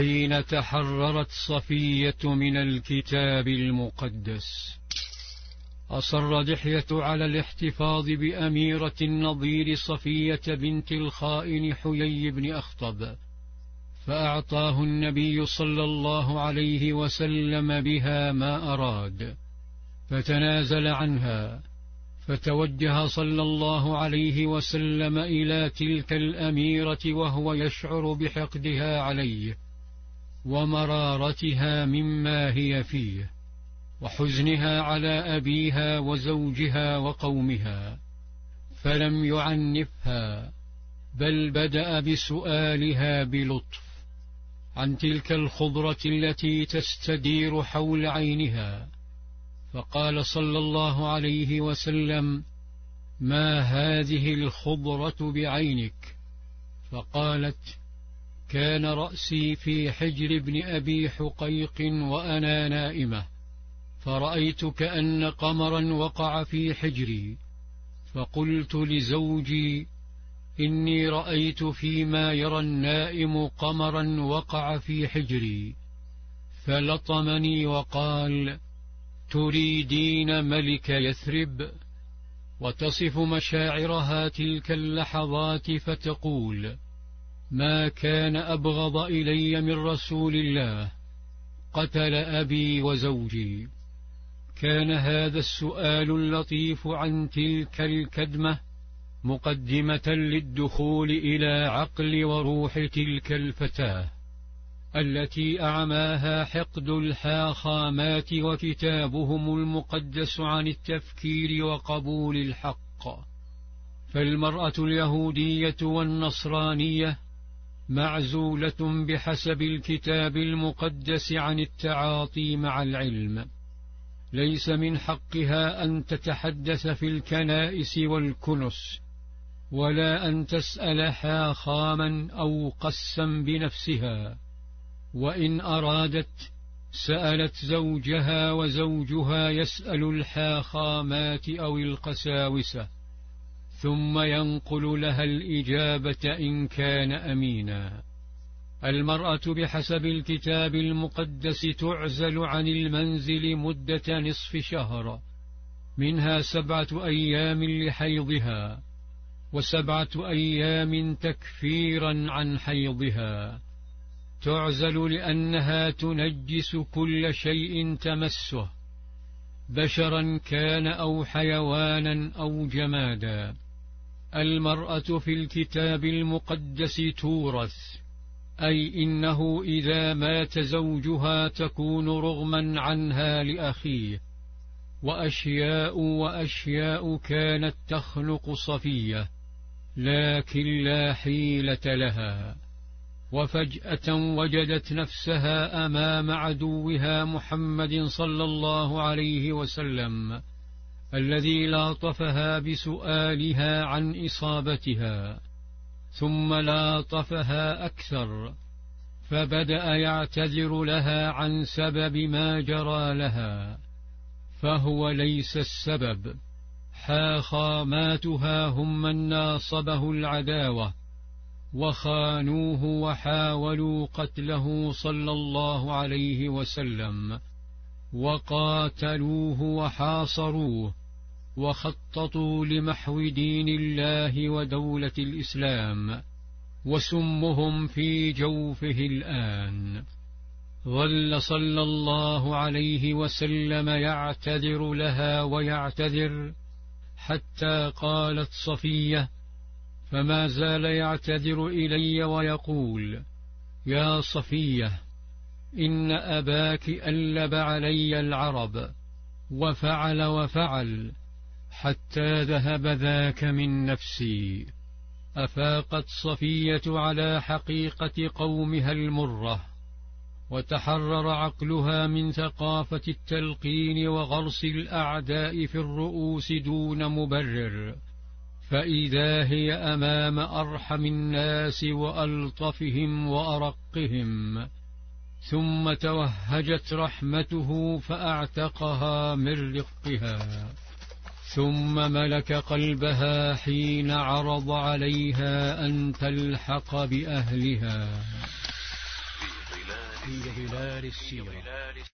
حين تحررت صفية من الكتاب المقدس. أصر دحية على الاحتفاظ بأميرة النظير صفية بنت الخائن حيي بن أخطب فأعطاه النبي صلى الله عليه وسلم بها ما أراد فتنازل عنها فتوجه صلى الله عليه وسلم إلى تلك الأميرة وهو يشعر بحقدها عليه. ومرارتها مما هي فيه وحزنها على أبيها وزوجها وقومها فلم يعنفها بل بدأ بسؤالها بلطف عن تلك الخضرة التي تستدير حول عينها. فقال صلى الله عليه وسلم ما هذه الخضرة بعينك؟ فقالت كان رأسي في حجر ابن أبي حقيق وأنا نائمة فرأيت كأن قمرا وقع في حجري فقلت لزوجي إني رأيت فيما يرى النائم قمرا وقع في حجري فلطمني وقال تريدين ملك يثرب؟ وتصف مشاعرها تلك اللحظات فتقول ما كان أبغض إلي من رسول الله قتل أبي وزوجي. كان هذا السؤال اللطيف عن تلك الكدمة مقدمة للدخول إلى عقل وروح تلك الفتاة التي أعماها حقد الحاخامات وكتابهم المقدس عن التفكير وقبول الحق. فالمرأة اليهودية والنصرانية معزولة بحسب الكتاب المقدس عن التعاطي مع العلم. ليس من حقها أن تتحدث في الكنائس والكنس ولا أن تسأل حاخاما أو قسا بنفسها. وإن أرادت سألت زوجها وزوجها يسأل الحاخامات أو القساوسة. ثم ينقل لها الإجابة إن كان أمينا. المرأة بحسب الكتاب المقدس تعزل عن المنزل مدة نصف شهر منها سبعة أيام لحيضها وسبعة أيام تكفيرا عن حيضها. تعزل لأنها تنجس كل شيء تمسه بشرا كان أو حيوانا أو جمادا. المرأة في الكتاب المقدس تورث أي إنه إذا مات زوجها تكون رغما عنها لأخيه. وأشياء وأشياء كانت تخلق صفية لكن لا حيلة لها. وفجأة وجدت نفسها أمام عدوها محمد صلى الله عليه وسلم. الذي لاطفها بسؤالها عن إصابتها ثم لاطفها أكثر فبدأ يعتذر لها عن سبب ما جرى لها فهو ليس السبب. حاخاماتها هم من ناصبه العداوة وخانوه وحاولوا قتله صلى الله عليه وسلم وقاتلوه وحاصروه وخططوا لمحو دين الله ودولة الإسلام وسمهم في جوفه الآن. ظل صلى الله عليه وسلم يعتذر لها ويعتذر حتى قالت صفية فما زال يعتذر إلي ويقول يا صفية إن أباك ألب علي العرب وفعل وفعل حتى ذهب ذاك من نفسي. أفاقت صفية على حقيقة قومها المرة وتحرر عقلها من ثقافة التلقين وغرس الأعداء في الرؤوس دون مبرر. فإذا هي أمام أرحم الناس وألطفهم وأرقهم ثم توهجت رحمته فأعتقها من رقها ثم ملك قلبها حين عرض عليها أن تلحق بأهلها. في ظلال السيرة.